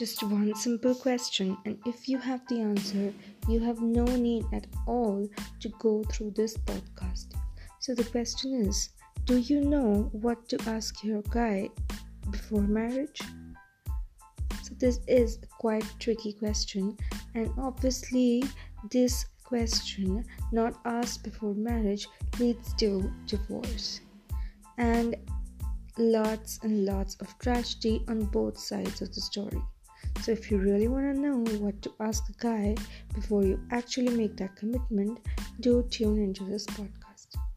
Just one simple question, and if you have the answer, you have no need at all to go through this podcast. So, the question is Do you know what to ask your guy before marriage? So, this is a quite tricky question, and obviously, this question not asked before marriage leads to divorce and lots and lots of tragedy on both sides of the story. So, if you really want to know what to ask a guy before you actually make that commitment, do tune into this podcast.